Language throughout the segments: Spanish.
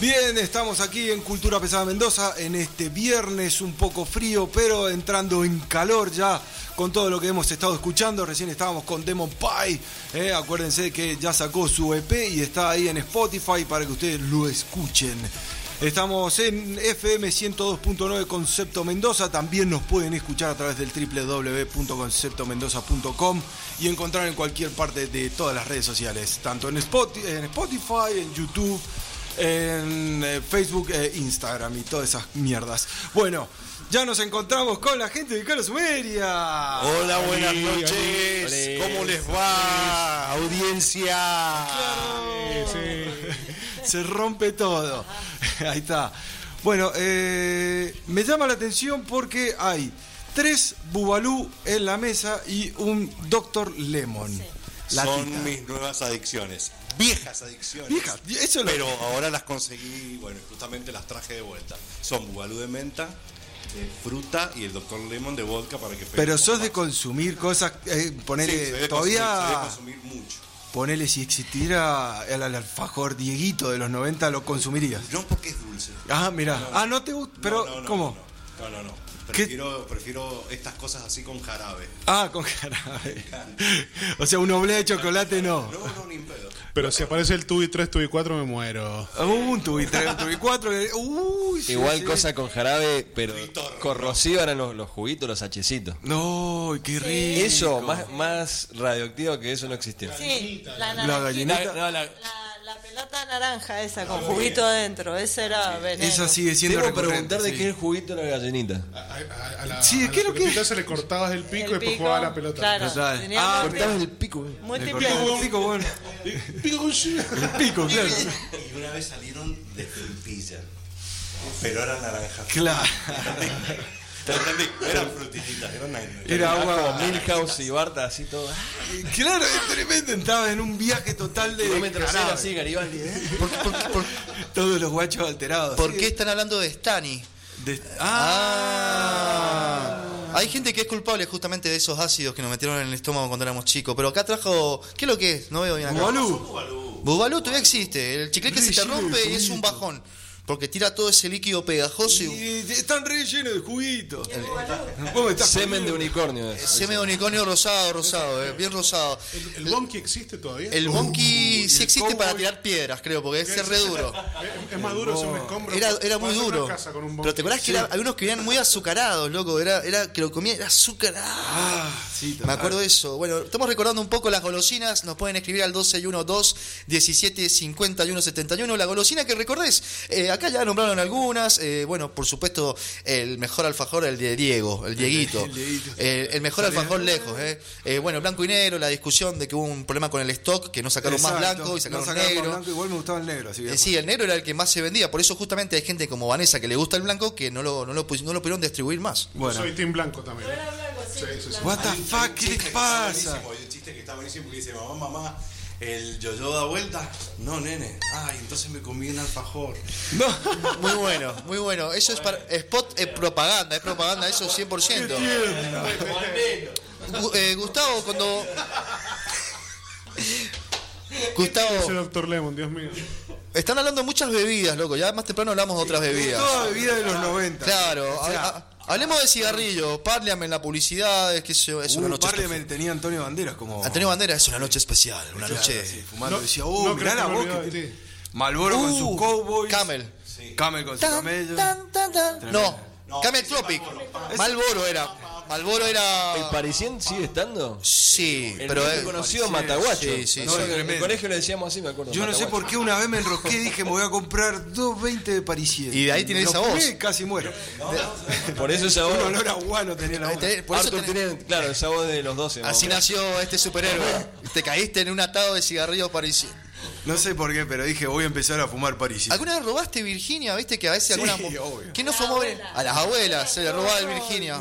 Bien, estamos aquí en Cultura Pesada Mendoza en este viernes un poco frío, pero entrando en calor ya con todo lo que hemos estado escuchando. Recién estábamos con Demon Pie. eh, Acuérdense que ya sacó su EP y está ahí en Spotify para que ustedes lo escuchen. Estamos en FM 102.9 Concepto Mendoza. También nos pueden escuchar a través del www.conceptomendoza.com y encontrar en cualquier parte de todas las redes sociales, tanto en Spoti- en Spotify, en YouTube, en eh, Facebook e Instagram y todas esas mierdas. Bueno, ya nos encontramos con la gente de Carlos Sumeria. Hola, buenas noches. ¿Cómo les va, audiencia? Se rompe todo. Ahí está. Bueno, eh, me llama la atención porque hay tres Bubalú en la mesa y un Doctor Lemon. Son mis nuevas adicciones. Viejas adicciones. Viejas, eso lo- Pero ahora las conseguí, bueno, justamente las traje de vuelta. Son bubalú de menta, de fruta y el Dr. Lemon de vodka para que pegue Pero sos de consumir cosas, eh, ponele, Sí, soy de consumir- soy todavía, de consumir mucho. ponele si existiera el, alfajor Dieguito de los 90, lo consumirías. No porque es dulce. Ah, mira, ah, no te gusta, pero no, ¿cómo? No, no, no. Prefiero, prefiero estas cosas así con jarabe. Ah, con jarabe. O sea, un oblea de chocolate no. No, no, ni en pedo. Pero si aparece el Tubi 3, Tubi 4, me muero. Uh, un tubi 3, un tubi 4. Uy, sí, Igual sí. cosa con jarabe, pero corrosiva eran los, los juguitos, los hachecitos. No, qué rico. Eso, más, más radioactivo que eso no existió. Sí, la, La gallinita. La- no, la- La, la pelota naranja esa con juguito adentro, ese era veneno. Esa sigue siendo Debo preguntar de sí. qué es el juguito de la gallinita. A, a- a la, Sí, a ¿qué es lo que- pelotita se le cortabas el pico El y después pico, jugaba la pelota. claro. Tenía Ah, múltiples- Cortabas el pico, múltiples- el pico, bueno. Pico con. El pico, claro. Y una vez salieron de frutilla. Pero eran naranjas. Claro. ¿Te entendí? Eran frutilitas, eran. Era Ah, agua. como Milhouse y Barta, así todo. Claro, es tremendo. Estaba en un viaje total de. Cero, así, Garibaldi. ¿eh? ¿Por, por- por- Todos los guachos alterados. por Sí. qué están hablando de Stani? De- Ah. Hay gente que es culpable justamente de esos ácidos que nos metieron en el estómago cuando éramos chicos. Pero acá trajo. ¿Qué es lo que es? No veo bien acá. Bubalú. Bubalú todavía existe. El chicle que se te rompe y es un bajón. Porque tira todo ese líquido pegajoso y. Y están rellenos de juguito. Semen de unicornio. es. Seme de unicornio rosado, rosado, eh, bien rosado. ¿El, el Bonky existe todavía? El bonky y sí el existe para tirar piedras, creo, porque ese es re duro. Es, es más duro, es un escombro. Era, era muy duro. casa con un Pero te acordás que era, había unos que eran muy azucarados, loco. Era, era que lo comía, era azúcar. ah. Ah, sí, Me acuerdo de eso. Bueno, estamos recordando un poco las golosinas. Nos pueden escribir al 1212 17 51 71. La golosina que recordés. Eh, acá ya nombraron algunas. Eh, bueno, por supuesto, el mejor alfajor, el de Diego, el Dieguito. El Dieguito. Eh, el mejor alfajor lejos. Eh. Eh, bueno, blanco y negro, la discusión de que hubo un problema con el stock, que no sacaron más Exacto. blanco y sacaron No sacaron más negro. blanco, igual me gustaba el negro. Así que Eh, sí, el negro era el que más se vendía. Por eso justamente hay gente como Vanessa que le gusta el blanco que no lo, no lo, no lo pudieron distribuir más. Bueno. Soy Team Blanco también. Sí, sí, sí. What the fuck, ¿qué les pasa? Hay un chiste que está buenísimo que dice, mamá, mamá, ¿el yo-yo da vuelta? No, nene. Ay, entonces me comí un alfajor. No. Muy bueno, muy bueno. Eso es para. Spot es propaganda, es propaganda, eso 100%. Gu- eh, Gustavo, cuando. Ese Gustavo, Doctor Lemon, Dios mío. están hablando de muchas bebidas, loco. Ya más temprano hablamos de otras bebidas. Toda bebida de los 90. Claro, O sea, ha- ha- hablemos de cigarrillos. Parliament en la publicidad, es que es una uh, noche. Parliament tenía Antonio Banderas como. Antonio Bandera es una noche especial, una Claro, noche. sí, fumando. No- decía, no oh, creo mirá que la voz que. Malboro con Uh, sus cowboys. Camel. Camel con su Tan, camello. tan, tan, tan. No, Camel Tropic. Malboro era. Malboro ¿El era. Parisien sigue estando? Sí, El pero conocido Mataguacho. Sí, sí, No, sí. en el colegio le decíamos así, me acuerdo. Yo no sé por qué una vez me enrosqué y dije me voy a comprar 2.20 de Parisien. Y de ahí tiene esa voz. casi muero. Por eso esa Un voz. olor a guano tenía la voz. Por eso Arthur tenés- tiene, claro, esa voz de los 12. más Así nació este superhéroe. Te caíste en un atado de cigarrillos parisien. No sé por qué, pero dije voy a empezar a fumar Parisien. ¿Alguna vez robaste Virginia? ¿Viste que a veces Sí, alguna. obvio. ¿Quién no fumó? A las abuelas se le robaba el Virginia.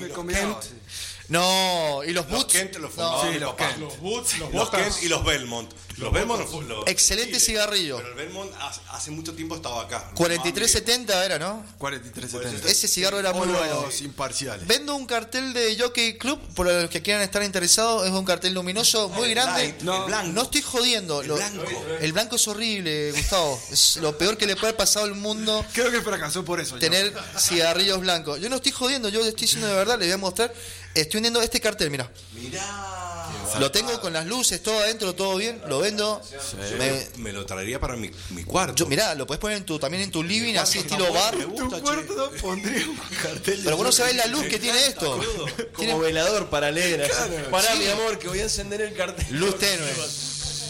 No, y los Los boots. Kent los No, sí, los. Kent. Los boots, los Los. Kent y los Belmont. Los Belmont. los- los- Excelente sí, cigarrillo. Pero el Belmont hace, hace mucho tiempo estaba acá. 4370 era, ¿no? 4370. Ese cigarro era muy los bueno. imparciales. Vendo un cartel de Jockey Club, por los que quieran estar interesados, es un cartel luminoso muy El grande. light, no, el blanco. no estoy jodiendo. El lo- blanco. el blanco es horrible, Gustavo. Es lo peor que le puede haber pasado al mundo Creo que fracasó por eso. yo. tener cigarrillos blancos. Yo no estoy jodiendo, yo estoy diciendo de verdad, les voy a mostrar. Estoy vendiendo este cartel, mira. Mirá. Lo tengo con las luces, todo adentro, todo bien, lo vendo. Me- Me lo traería para mi, mi cuarto. yo, mirá, lo puedes poner en tu, también en tu living, así estilo bar. Me Tu cuarto pondría un cartel. Pero vos no sabés la luz que tiene esto. Tiene Como velador para leer. así. Pará, mi amor, que voy a encender el cartel. luz tenue.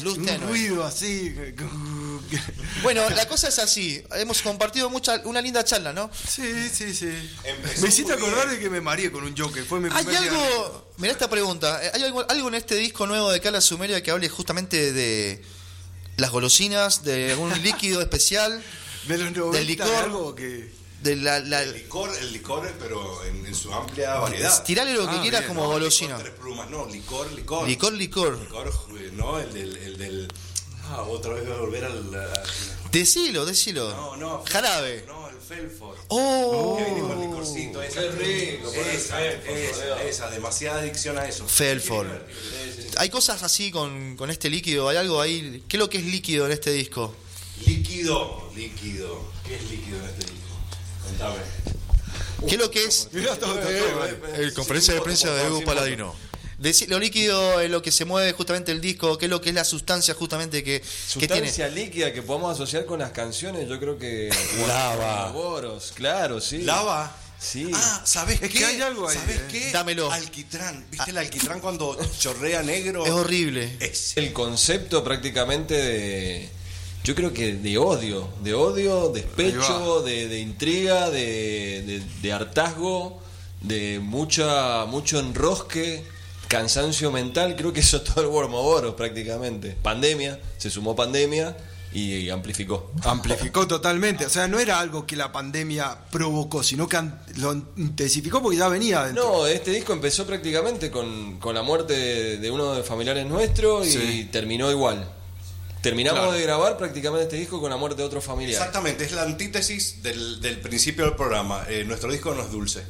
Luz un tenue. ruido así. Bueno, la cosa es así. Hemos compartido mucha, una linda charla, ¿no? Sí, sí, sí. Empezó me hiciste acordar bien. de que me mareé con un Joker. Fue mi Hay algo. Mira esta pregunta. eh, ¿Hay algo, algo en este disco nuevo de Cala Sumeria que hable justamente de las golosinas, de algún líquido especial, de los 90, del licor. algo que. De la. la El licor, el licor, pero en, en su amplia variedad. tirale lo que Ah, quieras bien, como No, golosina. licor, tres plumas, no, licor, licor. Licor, licor. Licor, no, el del. El del ah, otra vez voy a volver al. a- Decilo, decilo. no, no. Jarabe. No, el Felford. Oh. Que viene con licorcito, esa. Qué rico, esa, esa, esa, demasiada adicción a eso. Felford. Hay cosas así con, con este líquido. Hay algo ahí. ¿Qué es lo que es líquido en este disco? Líquido, líquido. ¿Qué es líquido en este disco? ¿Qué es lo que es? Mirá, todo, todo, todo. El conferencia de prensa de Edu Paladino. Deci- lo líquido es lo que se mueve justamente el disco, qué es lo que es la sustancia justamente que, que tiene. Sustancia líquida que podamos asociar con las canciones, yo creo que. Lava. Boros, claro, sí. Lava. Sí. Ah, ¿sabes Es qué? que hay algo ahí, ¿Sabes eh. qué? Dámelo. Alquitrán. ¿Viste el alquitrán cuando chorrea negro? Es horrible. Es el concepto prácticamente de. Yo creo que de odio, de odio, despecho, de, de intriga, de, de- de hartazgo, de mucha mucho enrosque, cansancio mental. Creo que eso es todo el Wormoboros prácticamente. Pandemia, se sumó pandemia y, amplificó. Amplificó totalmente. O sea, no era algo que la pandemia provocó, sino que lo intensificó porque ya venía. No, este disco empezó prácticamente con, con la muerte de, de uno de los familiares nuestros y Sí. terminó igual. Terminamos Claro. de grabar prácticamente este disco con la muerte de otro familiar. Exactamente, es la antítesis del, del principio del programa. Eh, nuestro disco no es dulce.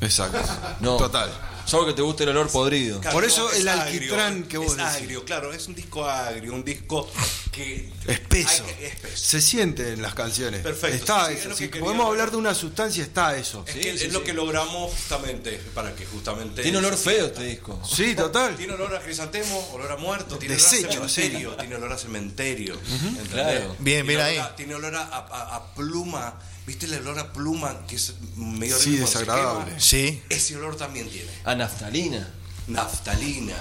Exacto. No. Total. Solo que te guste el olor podrido. Por eso es el agrio, alquitrán que vos es decís. agrio, claro, es un disco agrio, un disco que Espeso. Hay que- espeso. Se siente en las canciones. Perfecto, Está sí, eso. es Si que podemos hablar. hablar de una sustancia, está eso. Es, Sí, que sí, es lo sí. que logramos justamente para que justamente Tiene olor feo este disco. Sí, total. Tiene olor a crisantemo, olor a muerto, tiene Desecho, olor a cementerio, tiene olor a cementerio. ¿entendés? Claro. Bien, bien tiene ahí. olor a- tiene olor a, a- a pluma, ¿viste el olor a pluma que es medio Sí, desagradable. Sí. Ese olor también tiene. A naftalina. Naftalina.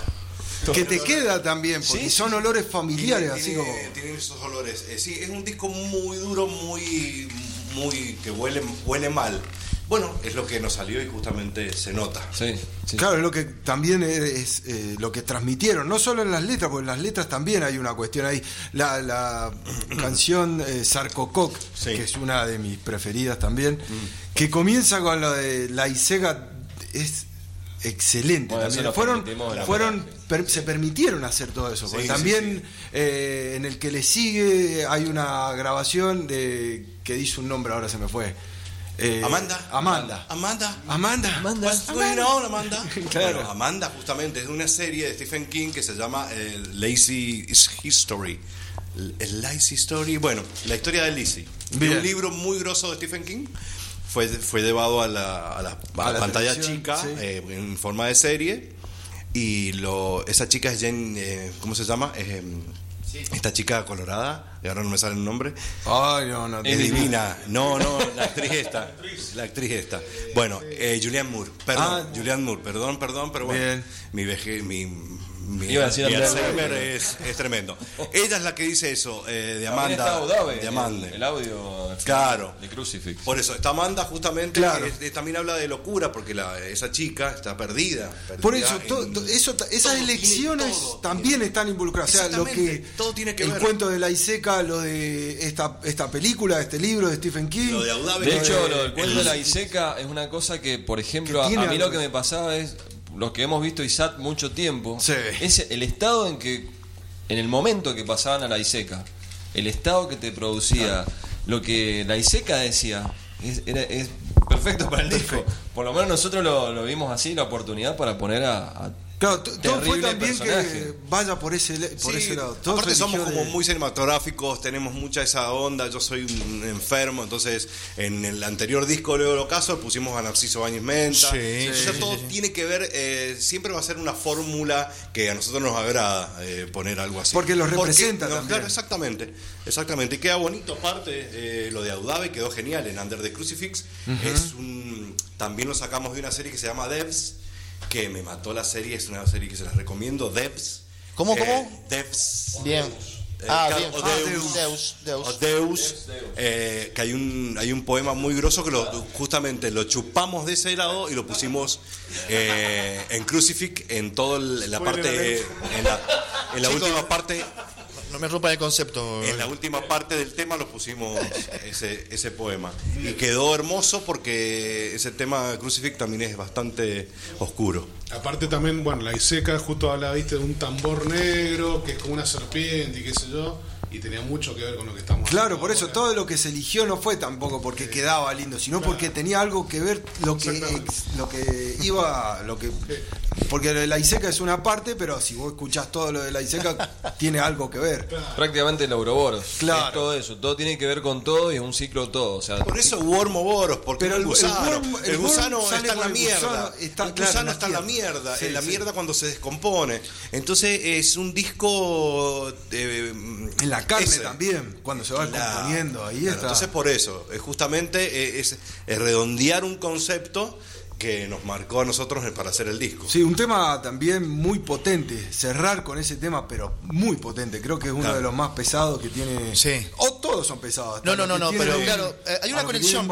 Que te queda también, porque Sí, son olores familiares, Tiene- así tiene- como. Tienen esos olores. Eh, sí, es un disco muy duro, muy, muy que huele, huele mal. Bueno, es lo que nos salió y justamente se nota. Sí, sí. Claro, es lo que también es eh, lo que transmitieron, no solo en las letras, porque en las letras también hay una cuestión ahí. La, la canción eh, Sarcococ, Sí. Mm. que es una de mis preferidas también, que comienza con lo de la Isega, es excelente Bueno, también. Fueron, fueron per- se permitieron hacer todo eso, porque Sí, sí, también eh, en el que le sigue hay una grabación de que dice un nombre, ahora se me fue. Eh, Amanda. Amanda. Amanda. Amanda. What's going on, Amanda? Claro. Bueno, Amanda justamente es de una serie de Stephen King que se llama eh, Lazy History. El- Lazy Story, bueno, la historia de Lizzie. Bien. un libro muy grosso de Stephen King. Fue, fue llevado a la, a la- a A la la pantalla chica sí. eh, en forma de serie. Y lo, esa chica es Jane, eh, ¿cómo se llama? Esta chica colorada, y ahora no me sale el nombre. Ay, no, no. Es divina. No, no, la actriz esta. La actriz esta. Bueno, eh, Julianne Moore. Perdón, Ah. Julianne Moore. Perdón, perdón, pero bueno. Bien. Mi veje, mi, Iba a decir mi Andrea Alzheimer Lewy. es, es tremendo. Ella es la que dice eso, eh, de También está Amanda. Audave, de Amanda. El, el audio Claro. de Crucifix. Por eso, esta Amanda justamente Claro. también habla de locura, porque la, esa chica está perdida. Por eso, en- to- to- eso, ta- esas elecciones todo, también tiene- están involucradas. O sea, lo que todo tiene que el ver. cuento de la Iseca, lo de esta, esta película, este libro de Stephen King. Lo de Audave. De lo hecho, lo del cuento de la Iseca es una cosa que, por ejemplo, a, mí algo lo que me pasaba es, los que hemos visto ISAT mucho tiempo, Sí. es el estado en que en el momento que pasaban a la ISECA, el estado que te producía, lo que la ISECA decía, es, era- es perfecto para el disco. Por lo menos nosotros lo, lo vimos así, la oportunidad para poner a, a Claro, todo fue también personaje. que vaya por ese, le- por Sí, ese lado. Todo aparte somos como de- muy cinematográficos, tenemos mucha esa onda, yo soy un enfermo, entonces en el anterior disco Leo Ocaso pusimos a Narciso Bañez Menta, Sí, todo tiene que ver, eh, siempre va a ser una fórmula que a nosotros nos agrada eh, poner algo así. Porque los representa no, también. Claro, exactamente, exactamente, y queda bonito aparte, eh, lo de Audave quedó genial en Under the Crucifix, es un, también lo sacamos de una serie que se llama Devs, que me mató la serie, es una serie que se las recomiendo, Devs. ¿Cómo, Eh, cómo? Devs. Bien. Eh, Ah, bien. o Ah, Deus. Deus, Deus. O Deus, eh, que hay un, hay un poema muy grosso que lo, justamente lo chupamos de ese lado y lo pusimos eh, en Crucifix en toda la parte, en la, en la Chicos, última parte, No me rompan el concepto. en la última parte del tema lo pusimos ese, ese poema y quedó hermoso porque ese tema de Crucifix también es bastante oscuro. Aparte también, bueno, la Iseca justo habla, viste, de un tambor negro que es como una serpiente y qué sé yo, y tenía mucho que ver con lo que estamos Claro, por eso ahora. todo lo que se eligió no fue tampoco porque quedaba lindo, sino porque tenía algo que ver lo que ex- lo que iba, lo que porque lo de la Iseca es una parte, pero si vos escuchás todo lo de la Iseca tiene algo que ver. prácticamente el Ouroboros. Claro. Es todo eso, todo tiene que ver con todo y es un ciclo todo. O sea, Por eso Wormoboros, porque Pero el el- el gusano, worm- el gusano está en la mierda. está- el gusano está en la mierda, Sí, en la sí. mierda cuando se descompone. Entonces es un disco eh, En la carne ese. también, cuando se va Claro, componiendo, ahí claro, está. Entonces por eso, es justamente eh, es, es redondear un concepto que nos marcó a nosotros para hacer el disco. Sí, un tema también muy potente, cerrar con ese tema, pero muy potente. Creo que es uno Claro. de los más pesados que tiene. Sí. O todos son pesados. No, no, no, no, pero claro, eh, hay una a los que conexión.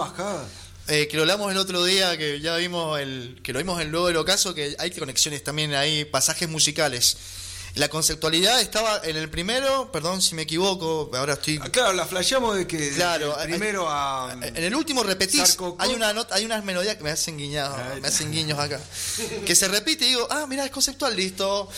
Eh, que lo hablamos el otro día, que ya vimos el, que lo vimos en luego del ocaso, que hay conexiones también, hay pasajes musicales. La conceptualidad estaba en el primero, perdón si me equivoco, ahora estoy Ah, Claro, la flasheamos de que Claro, de que hay- primero a. En el último repetís, Sarco- hay una nota, hay unas melodías que me hacen guiñados, me hacen guiños acá. Que se repite y digo, ah, mira, es conceptual, listo.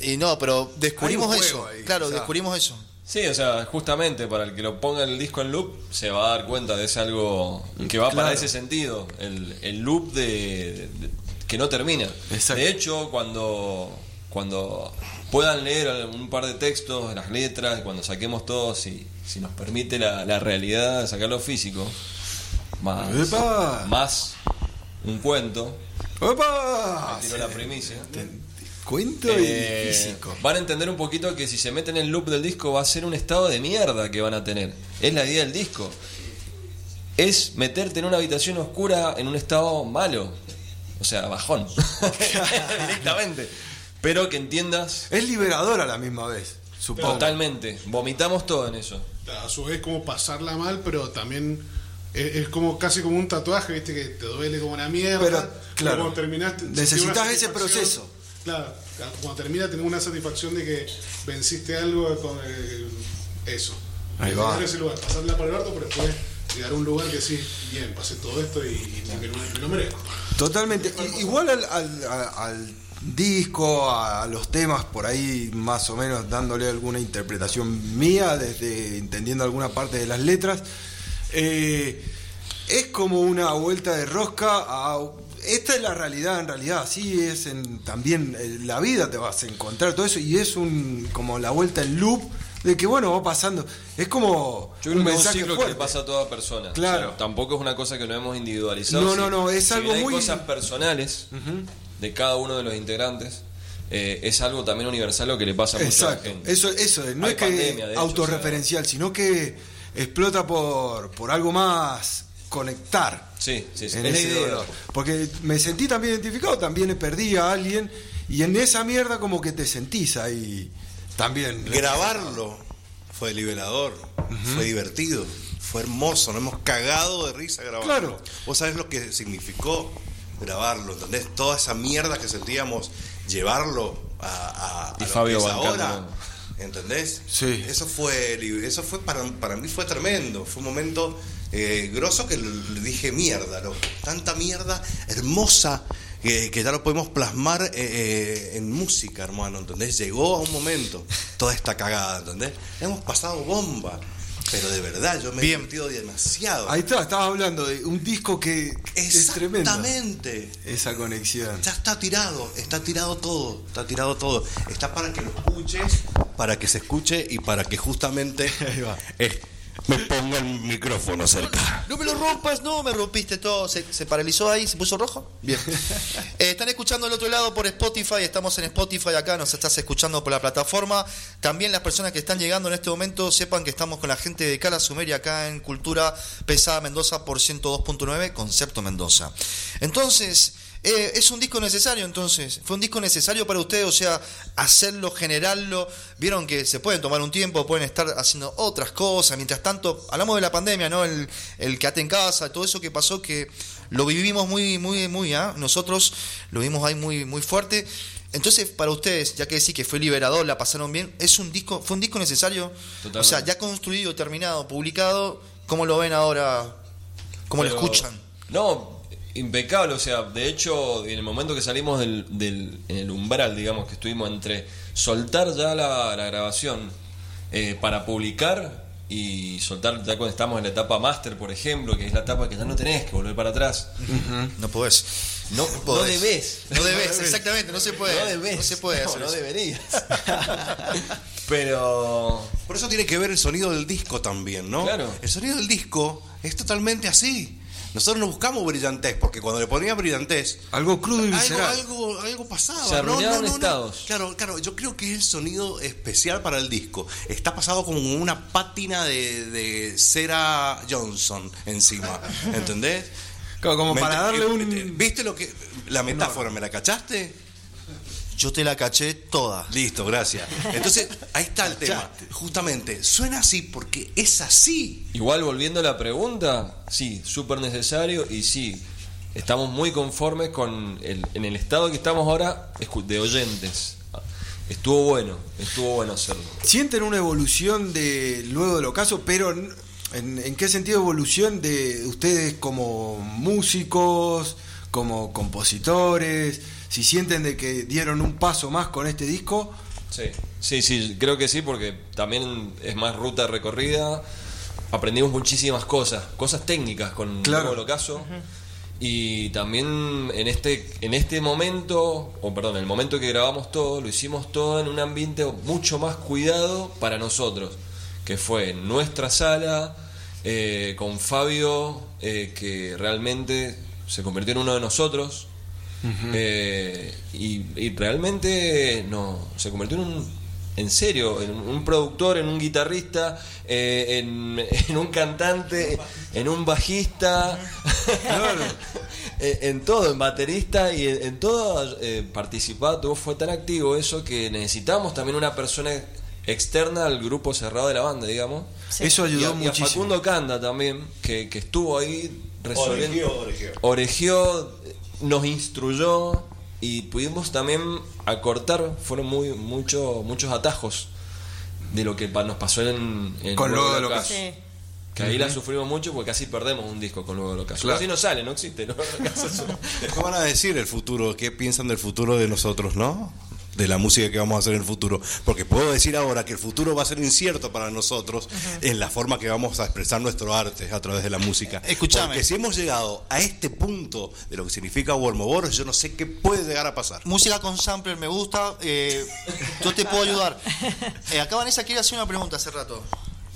Y no, pero descubrimos eso. ahí, claro, descubrimos eso. Sí, o sea, justamente para el que lo ponga el disco en loop se va a dar cuenta de ese algo que va para ese sentido, el, el loop de, de- que no termina. Exacto. De hecho, cuando cuando puedan leer un par de textos, las letras, cuando saquemos todos, si, si nos permite la, la realidad sacarlo físico, más, ¡Epa! más un cuento, ¡Opa! tiro la primicia. Cuento Eh, y físico. van a entender un poquito que si se meten en el loop del disco va a ser un estado de mierda que van a tener. Es la idea del disco. Es meterte en una habitación oscura en un estado malo. O sea, bajón. Directamente. Pero que entiendas Es liberador a la misma vez, supongo. totalmente. Vomitamos todo en eso. A su vez como pasarla mal, pero también es, es como casi como un tatuaje, viste, que te duele como una mierda. Pero, claro, cuando terminaste, necesitas ese proceso. Claro, cuando termina tenés una satisfacción de que venciste algo con eh, eso. Ahí va. a ese lugar, pasarla por el orto, pero después llegar a un lugar que sí, bien, pasé todo esto y, y me, me lo merezco. Totalmente. Igual al, al- al disco, a, a los temas, por ahí más o menos dándole alguna interpretación mía, desde entendiendo alguna parte de las letras, eh, es como una vuelta de rosca a... Esta es la realidad, en realidad, así es en, también en la vida te vas a encontrar todo eso y es un como la vuelta en loop de que bueno, va pasando. Es como Yo creo que es un mensaje ciclo que le pasa a toda persona. Claro. O sea, tampoco es una cosa que nos hemos individualizado. No, Si- no, no, es si algo hay muy- cosas personales de cada uno de los integrantes. eh, es algo también universal lo que le pasa a mucha Exacto, gente. eso, eso es, no Hay es que pandemia, hecho, autorreferencial, sino que explota por, por algo más conectar. Sí, sí, sí. en ese idea. dolor. Porque me sentí también identificado, también perdí a alguien y en esa mierda como que te sentís ahí también. Grabarlo fue liberador, fue divertido, fue hermoso, nos hemos cagado de risa grabando. Claro. Vos sabés lo que significó grabarlo, ¿entendés? Toda esa mierda que sentíamos, llevarlo a, a, a Y lo Fabio que es bancándolo. ahora. ¿Entendés? Sí. Eso fue, eso fue para, para mí fue tremendo. Fue un momento eh, grosso que le dije mierda, loco. Tanta mierda hermosa que, que ya lo podemos plasmar eh, eh, en música, hermano, ¿entendés? Llegó a un momento toda esta cagada, ¿entendés? Hemos pasado bomba, pero de verdad yo me he divertido demasiado. Ahí está, estabas hablando de un disco que es tremendo. Exactamente. Esa conexión. Ya está tirado, está tirado todo, está tirado todo. Está para que lo escuches, para que se escuche y para que justamente Ahí va. Me ponga el micrófono cerca. No me lo rompas, no, me rompiste todo. ¿Se, se paralizó ahí? ¿Se puso rojo? Bien. Eh, están escuchando al otro lado por Spotify. Estamos en Spotify acá. Nos estás escuchando por la plataforma. También las personas que están llegando en este momento sepan que estamos con la gente de Cala Sumeria acá en Cultura Pesada Mendoza por 102.9, Concepto Mendoza. Entonces. Eh, es un disco necesario, entonces. Fue un disco necesario para ustedes, o sea, hacerlo, generarlo. Vieron que se pueden tomar un tiempo, pueden estar haciendo otras cosas. Mientras tanto, hablamos de la pandemia, ¿no? El, el quédate en casa, todo eso que pasó, que lo vivimos muy, muy, muy, ¿ah? Nosotros lo vimos ahí muy, muy fuerte. Entonces, para ustedes, ya que decís que fue liberador, la pasaron bien, es un disco, fue un disco necesario. Totalmente. O sea, ya construido, terminado, publicado. ¿Cómo lo ven ahora? ¿Cómo lo escuchan? No, impecable, o sea, de hecho, en el momento que salimos del, del en el umbral, digamos, que estuvimos entre soltar ya la, la grabación eh, para publicar y soltar ya cuando estamos en la etapa master, por ejemplo, que es la etapa que ya no tenés que volver para atrás. No podés. No, no podés. debes. No debes, exactamente, no se puede. No debes. No se puede No, hacer no eso. deberías. Pero Por eso tiene que ver el sonido del disco también, ¿no? Claro. El sonido del disco es totalmente así. Nosotros no buscamos brillantez, porque cuando le ponía brillantez, Algo crudo y algo, visceral. algo, algo pasaba. Se No, no, no, no. estados. Claro, claro, yo creo que es el sonido especial para el disco. Está pasado como una pátina de, de cera Johnson encima, ¿entendés? Como para darle un. ¿Viste lo que la metáfora? ¿Me la cachaste? Yo te la caché toda. Listo, gracias. Entonces, ahí está el tema. Justamente, suena así porque es así. Igual volviendo a la pregunta, sí, súper necesario y sí, estamos muy conformes con el, en el estado que estamos ahora de oyentes. Estuvo bueno, estuvo bueno hacerlo. Sienten una evolución de luego del ocaso, pero ¿en qué sentido evolución de ustedes como músicos, como compositores? Si sienten de que dieron un paso más con este disco, Sí, sí, sí, creo que sí, porque también es más ruta recorrida. Aprendimos muchísimas cosas, cosas técnicas con Claro. el ocaso. Y también en este, en este momento, o perdón, en el momento que grabamos todo, lo hicimos todo en un ambiente mucho más cuidado para nosotros, que fue en nuestra sala, eh, con Fabio, eh, que realmente se convirtió en uno de nosotros. Eh, y, y realmente no se convirtió en un en serio en un productor en un guitarrista eh, en, en un cantante en un bajista en, en todo en baterista y en, en todo eh, participaba todo fue tan activo eso que necesitamos también una persona externa al grupo cerrado de la banda digamos eso y ayudó a, y a muchísimo. Facundo Canda también, que, que estuvo ahí resolviendo. Oregió, oregió. Oregió, nos instruyó y pudimos también acortar, fueron muy mucho, muchos atajos de lo que nos pasó en, en Con del Ocaso. Sí. Que ahí la sufrimos mucho porque casi perdemos un disco con Luego del Ocaso. Claro. Casi no sale, no existe. Un- ¿Qué van a decir el futuro? ¿Qué piensan del futuro de nosotros, no? De la música que vamos a hacer en el futuro. Porque puedo decir ahora que el futuro va a ser incierto para nosotros en la forma que vamos a expresar nuestro arte a través de la música. Escuchame. Porque si hemos llegado a este punto de lo que significa Wormoboros, yo no sé qué puede llegar a pasar. Música con sampler me gusta. eh, yo te puedo ayudar. Eh, acá Vanessa quiere hacer una pregunta hace rato.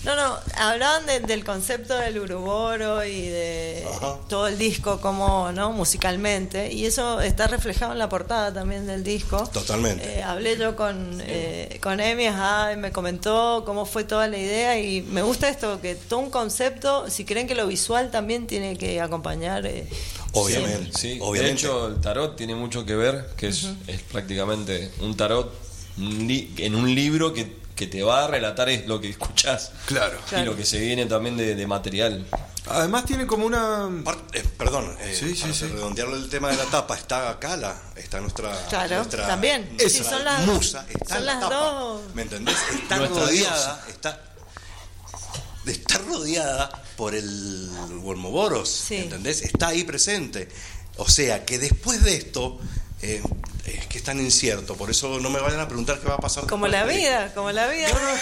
No, no, hablaban de- del concepto del uruboro y de Ajá. todo el disco como, ¿no? Musicalmente. Y eso está reflejado en la portada también del disco. Totalmente. Eh, hablé yo con, eh, con Emi, ajá, y me comentó cómo fue toda la idea y me gusta esto, que todo un concepto, si creen que lo visual también tiene que acompañar. eh, Obviamente. Sí, obviamente. de hecho el tarot tiene mucho que ver, que es, es prácticamente un tarot en un libro que, que te va a relatar es lo que escuchás Claro. y lo que se viene también de, de material. Además tiene como una... Par- eh, perdón, eh, Sí, sí, para sí. redondearlo el tema de la tapa, está acá la, está nuestra, Claro, nuestra- también. nuestra Sí, son las- musa, está son en la las tapa, dos. ¿me entendés? Está Nuestra rodeada, está, está rodeada por el Wormoboros, Sí. ¿entendés? Está ahí presente. O sea que después de esto, eh, es que es tan incierto, por eso no me vayan a preguntar qué va a pasar. Como la de- vida, como la vida. Es la Bueno,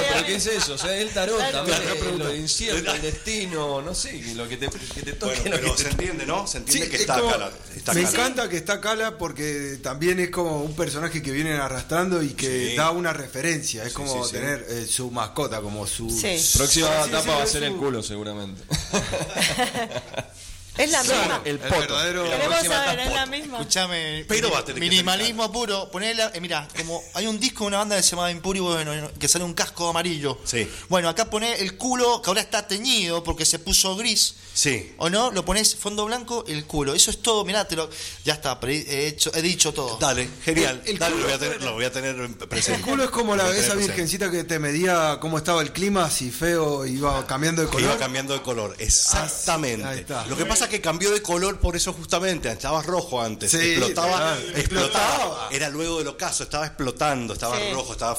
vida. pero ¿qué es eso? O sea, el tarot Claro. también, Claro, es lo incierto, el destino, no sé, lo que te, que te toque, Bueno, lo pero que se te entiende, ¿no? Se entiende Sí, que es está como- Cala. Está me Cala. encanta que está Cala porque también es como un personaje que vienen arrastrando y que Sí. da una referencia. Es Sí, como sí, sí. tener eh, su mascota, como su. Sí. Próxima etapa sí, va a es ser el culo, seguramente. Es la misma. El El poto. verdadero. La Queremos próxima saber, etapa es la poto. misma. Escuchame, Pero va a tener que minimalismo puro. Ponela, eh, mira, como hay un disco de una banda que se llama Impuri, bueno, que sale un casco amarillo. Sí. Bueno, acá pone el culo que ahora está teñido porque se puso gris. Sí. ¿O no? Lo pones fondo blanco, el culo. Eso es todo, mirá, te lo, ya está, pero he, hecho, he dicho todo. Dale, genial. El- el Dale, culo- lo voy a tener, lo voy a tener presente. El culo es como la esa virgencita que te medía cómo estaba el clima, si feo iba cambiando de Que color. iba cambiando de color, exactamente. Ah, ahí está. Lo que pasa que cambió de color por eso justamente, estaba rojo antes, Sí, explotaba, explotaba, explotaba. era luego del ocaso, estaba explotando, estaba Sí. rojo, estaba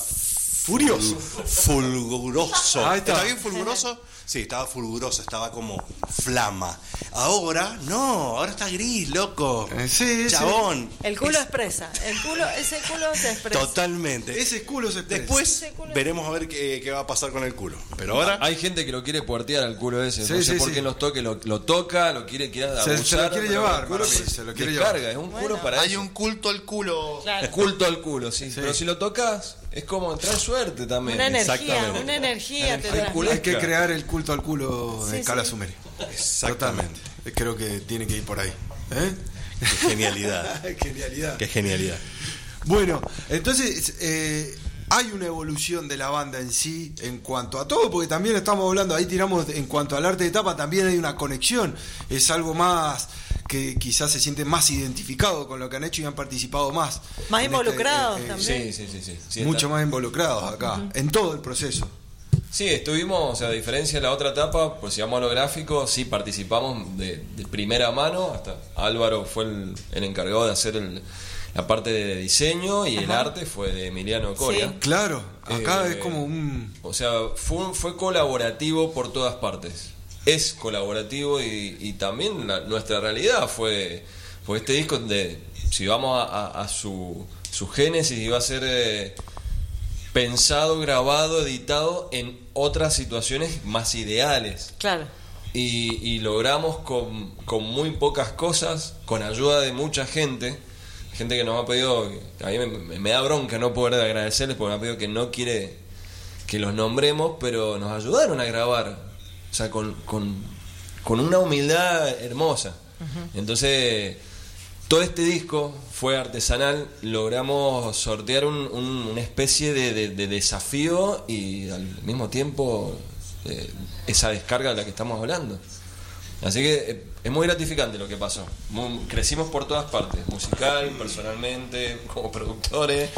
Furioso. fulguroso. Ahí está. bien fulguroso? Sí, estaba fulguroso, estaba como flama. Ahora, no, ahora está gris, loco. Eh, sí, sí. Chabón. El culo Es- expresa. El culo, ese culo se expresa. Totalmente. Ese culo se expresa. Después culo- veremos a ver qué, qué va a pasar con el culo. Pero ahora... Hay gente que lo quiere puertear al culo ese. Sí, no sé sí, por sí. qué los toque, lo, lo toca, lo quiere, quiere Se- se lo abusar. quiere llevar, culo para mí, se- se lo quiere descarga, llevar. es un Bueno. culo para Hay eso. un culto al culo. Claro. culto al culo, sí. Pero si lo tocas, es como trae suerte también. Una energía, una energía te. Hay que crear el culto al culo de Sí, Cala sí. Sumeri. Exactamente. Totalmente. Creo que tiene que ir por ahí. ¿Eh? Qué genialidad. Genialidad. Qué genialidad. Bueno, entonces eh, hay una evolución de la banda en sí en cuanto a todo, porque también estamos hablando, ahí tiramos en cuanto al arte de tapa, también hay una conexión, es algo más que quizás se sienten más identificados con lo que han hecho y han participado más. Más este, involucrados eh, eh, también. Sí, sí, sí. sí. Sí, mucho está- más involucrados acá, en todo el proceso. Sí, estuvimos, o sea, a diferencia de la otra etapa, pues si vamos a lo gráfico, sí participamos de, de primera mano, hasta Álvaro fue el, el encargado de hacer el- la parte de diseño y el arte fue de Emiliano Coria. Sí. Claro, acá Eh, es como un... O sea, fue, fue colaborativo por todas partes. Es colaborativo y, y también la- nuestra realidad fue, fue este disco de, si vamos a, a- a su, su génesis, iba a ser eh, pensado, grabado, editado en otras situaciones más ideales. Claro. Y, y logramos con, con muy pocas cosas, con ayuda de mucha gente, gente que nos ha pedido, a mí me, me- me da bronca no poder agradecerles porque me ha pedido que no quiere que los nombremos, pero nos ayudaron a grabar, o sea, con, con, con una humildad hermosa. Entonces, todo este disco fue artesanal, logramos sortear un- un- una especie de, de- de desafío y al mismo tiempo eh, esa descarga de la que estamos hablando. Así que eh, es muy gratificante lo que pasó. Mu- crecimos por todas partes, musical, personalmente, como productores.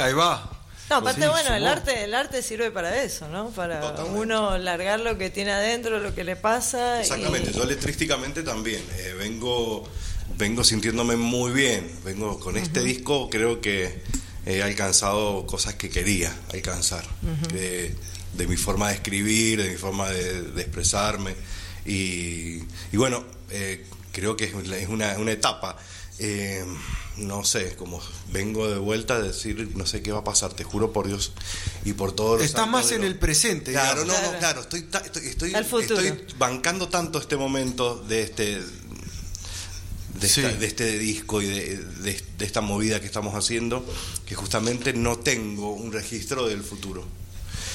Ahí va. No, aparte, Sí, bueno, el arte, el arte sirve para eso, ¿no? Para Totalmente. uno largar lo que tiene adentro, lo que le pasa. y- Exactamente, yo letrísticamente también. eh, vengo, vengo sintiéndome muy bien. Vengo con este disco, creo que he alcanzado cosas que quería alcanzar. de, de mi forma de escribir, de mi forma de, de expresarme. Y, y bueno, eh, creo que es una- es una etapa. Eh, no sé, como vengo de vuelta a decir, no sé qué va a pasar, te juro por Dios y por todos los Está santos más en el presente. Claro, digamos. no, no, Claro. estoy, ta- estoy, bancando tanto este momento de este de, Sí. esta- de este disco y de, de- de esta movida que estamos haciendo que justamente no tengo un registro del futuro.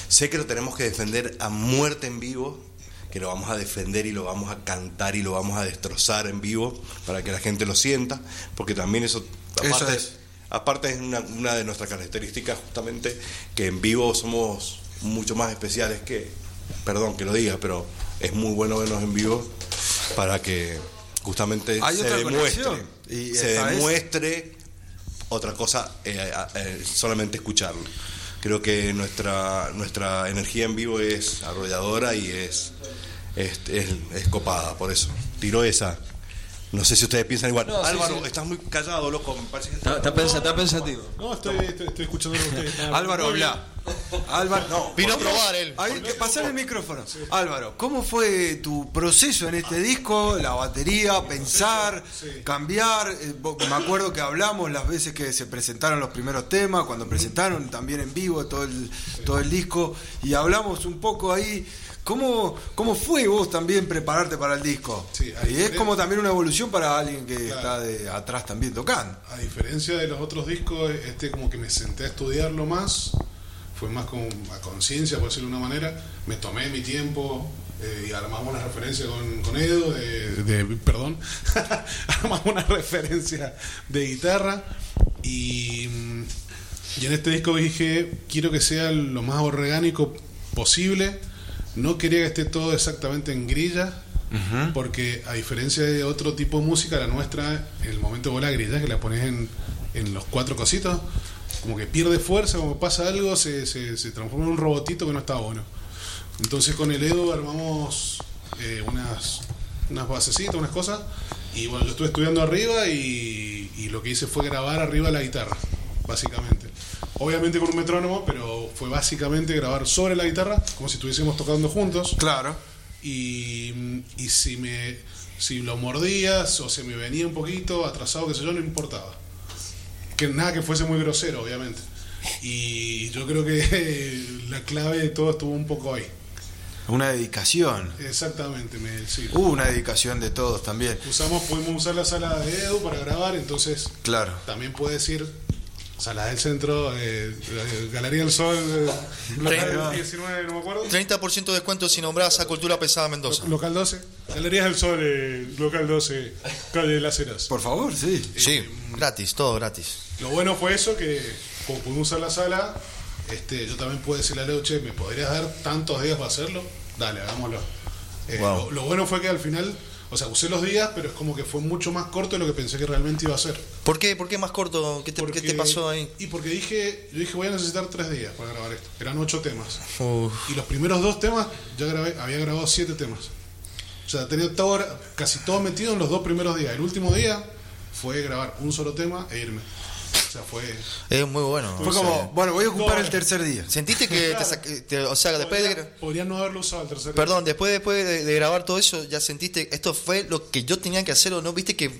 Sé que lo tenemos que defender a muerte en vivo, que lo vamos a defender y lo vamos a cantar y lo vamos a destrozar en vivo para que la gente lo sienta, porque también eso, Eso aparte, es. aparte es una, una de nuestras características justamente que en vivo somos mucho más especiales que, perdón que lo diga, pero es muy bueno vernos en vivo para que justamente Hay se demuestre, y se demuestre otra cosa eh, eh, solamente escucharlo. Creo que nuestra nuestra energía en vivo es arrolladora y es es, es- es copada, por eso. Tiro esa No sé si ustedes piensan igual. No, Álvaro, sí. estás muy callado, loco. Me parece que Está, está pensa- está pensativo. No, estoy, estoy, estoy escuchando a ustedes. Álvaro, habla. Álvaro, no. Vino a probar él. Hay que pasar el micrófono. Álvaro, ¿cómo fue tu proceso en este disco? La batería, pensar, Sí. cambiar. Eh, Me acuerdo que hablamos las veces que se presentaron los primeros temas, cuando presentaron también en vivo todo el, todo el disco, y hablamos un poco ahí. ¿Cómo, ¿Cómo fue vos también prepararte para el disco? Sí, y es como también una evolución para alguien que Claro. está de atrás también tocando. A diferencia de los otros discos, este como que me senté a estudiarlo más, fue más con a conciencia, por decirlo de una manera. Me tomé mi tiempo eh, y armamos una referencia con, con Edo, de, de- perdón, armamos una referencia de guitarra y, mm, y en este disco dije, quiero que sea lo más orgánico posible. No quería que esté todo exactamente en grilla, porque a diferencia de otro tipo de música, la nuestra, en el momento de la grilla, que la pones en, en los cuatro cositos, como que pierde fuerza, como pasa algo, se, se, se transforma en un robotito que no está bueno. Entonces con el Edo armamos eh, unas, unas basecitas, unas cosas, y bueno, yo estuve estudiando arriba y, y lo que hice fue grabar arriba la guitarra, básicamente. Obviamente con un metrónomo, pero fue básicamente grabar sobre la guitarra, como si estuviésemos tocando juntos Claro. y, y si me si lo mordías o se me venía un poquito atrasado, que sé yo, no importaba. Que nada que fuese muy grosero, obviamente. Y yo creo que la clave de todo estuvo un poco ahí. Una dedicación. Exactamente, me, sí. Hubo una dedicación de todos también. Usamos, pudimos usar la sala de Edu para grabar, entonces Claro. también puede decir sala del centro, eh, Galería del Sol, eh, local 19, no me acuerdo. 30% de descuento si nombras a Cultura Pesada Mendoza. Local 12, Galerías del Sol, eh, local 12, calle de las Heras. Por favor, sí. Sí, gratis, todo gratis. Lo bueno fue eso, que como pudimos usar la sala, este, yo también pude decirle a Leo, che, ¿me podrías dar tantos días para hacerlo? Dale, hagámoslo. Eh, Wow. lo, lo bueno fue que al final, o sea, usé los días, pero es como que fue mucho más corto de lo que pensé que realmente iba a ser. ¿Por qué? ¿Por qué más corto? ¿Qué te, Porque- qué te pasó ahí? Y porque dije, yo dije, voy a necesitar tres días para grabar esto. Eran ocho temas. Uf. Y los primeros dos temas, ya grabé, había grabado siete temas. O sea, tenía todo, casi todo metido en los dos primeros días. El último día fue grabar un solo tema e irme. O sea, fue... Es muy bueno. Fue o sea, como, bueno, voy a ocupar No. el tercer día. ¿Sentiste que te, te- o sea, después de... gra- Podría, podría no haberlo usado el tercer Perdón, después, después de, de grabar todo eso, ya sentiste, esto fue lo que yo tenía que hacer o no, viste que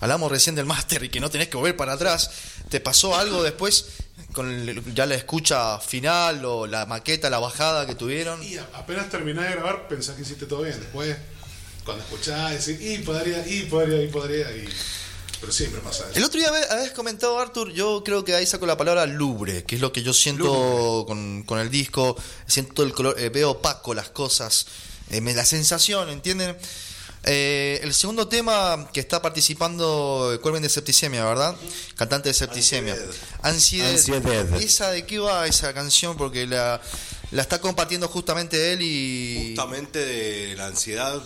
hablamos recién del máster y que no tenés que volver para atrás, ¿te pasó algo después con el- ya la escucha final o la maqueta, la bajada que tuvieron? Y apenas terminás de grabar, pensás que hiciste todo bien. Después, cuando escuchás, decís, y podría, y podría, y podría, y... Pero siempre pasa eso. El otro día habés comentado, Arthur, yo creo que ahí saco la palabra lubre, que es lo que yo siento con, con el disco, siento el color, eh, veo opaco las cosas, eh, me- la sensación, ¿entienden? Eh, el segundo tema que está participando eh, Cuerven de Septicemia, ¿verdad? Cantante de Septicemia. Ansiedad. Ansiedad. ¿Esa de qué va esa canción? Porque la, la está compartiendo justamente él y... Justamente de la ansiedad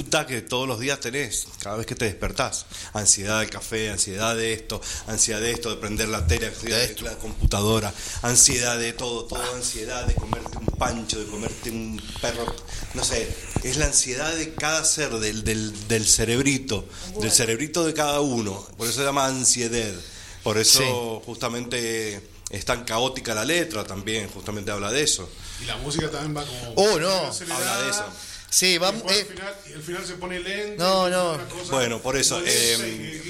puta que todos los días tenés, cada vez que te despertás. Ansiedad del café, ansiedad de esto, ansiedad de esto, de prender la tele, ansiedad De de esto. la computadora, ansiedad de todo, toda ansiedad de comerte un pancho, de comerte un perro, no sé, es la ansiedad de cada ser, del, del, del cerebrito, del cerebrito de cada uno, por eso se llama ansiedad, por eso justamente es tan caótica la letra también, justamente habla de eso. Y la música también va como... Oh, no. Habla de eso. Sí, va... después eh, al final, al final se pone lento. No, no. cosa Bueno, por eso, eh,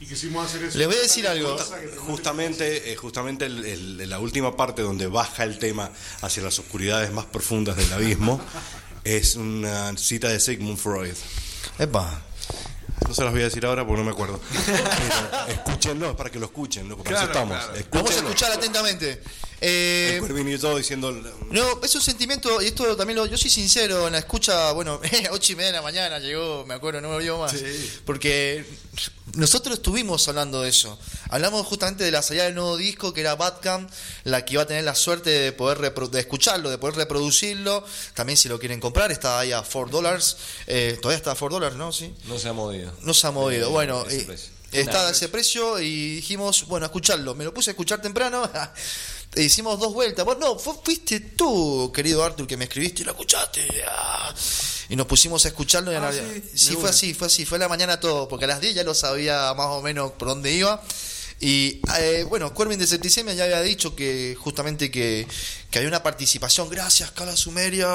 y, quisimos hacer eso. Les voy a decir algo. Justamente, eh, justamente el- el- la última parte donde baja el tema hacia las oscuridades más profundas del abismo es una cita de Sigmund Freud. Epa. No se las voy a decir ahora porque no me acuerdo. Pero escúchenlo, es para que lo escuchen, para eso Claro, estamos. claro. Vamos a escuchar atentamente. Eh, El y todo diciendo. No, es un sentimiento, y esto también lo, yo soy sincero, en la escucha, bueno, ocho y media de la mañana llegó, me acuerdo, no me olvido más. Porque nosotros estuvimos hablando de eso. Hablamos justamente de la salida del nuevo disco, que era Badcamp, la que iba a tener la suerte de poder de escucharlo, de poder reproducirlo. También si lo quieren comprar, está ahí a 4 dólares. Eh, todavía está a 4 dólares, ¿no? Sí. No se ha movido. No se ha movido. Eh, bueno, ese eh, está a ese precio y dijimos, bueno, escucharlo. Me lo puse a escuchar temprano. hicimos dos vueltas. Vos, no, fuiste tú, querido Arthur, que me escribiste y lo escuchaste. ah. Y nos pusimos a escucharlo. y a Ah, la- sí, sí, fue así, fue así. Fue a la mañana todo, porque a las 10 ya lo sabía más o menos por dónde iba. Y eh, bueno, Corbin de Septicemia ya había dicho que justamente que, que había una participación. Gracias, Cala Sumeria.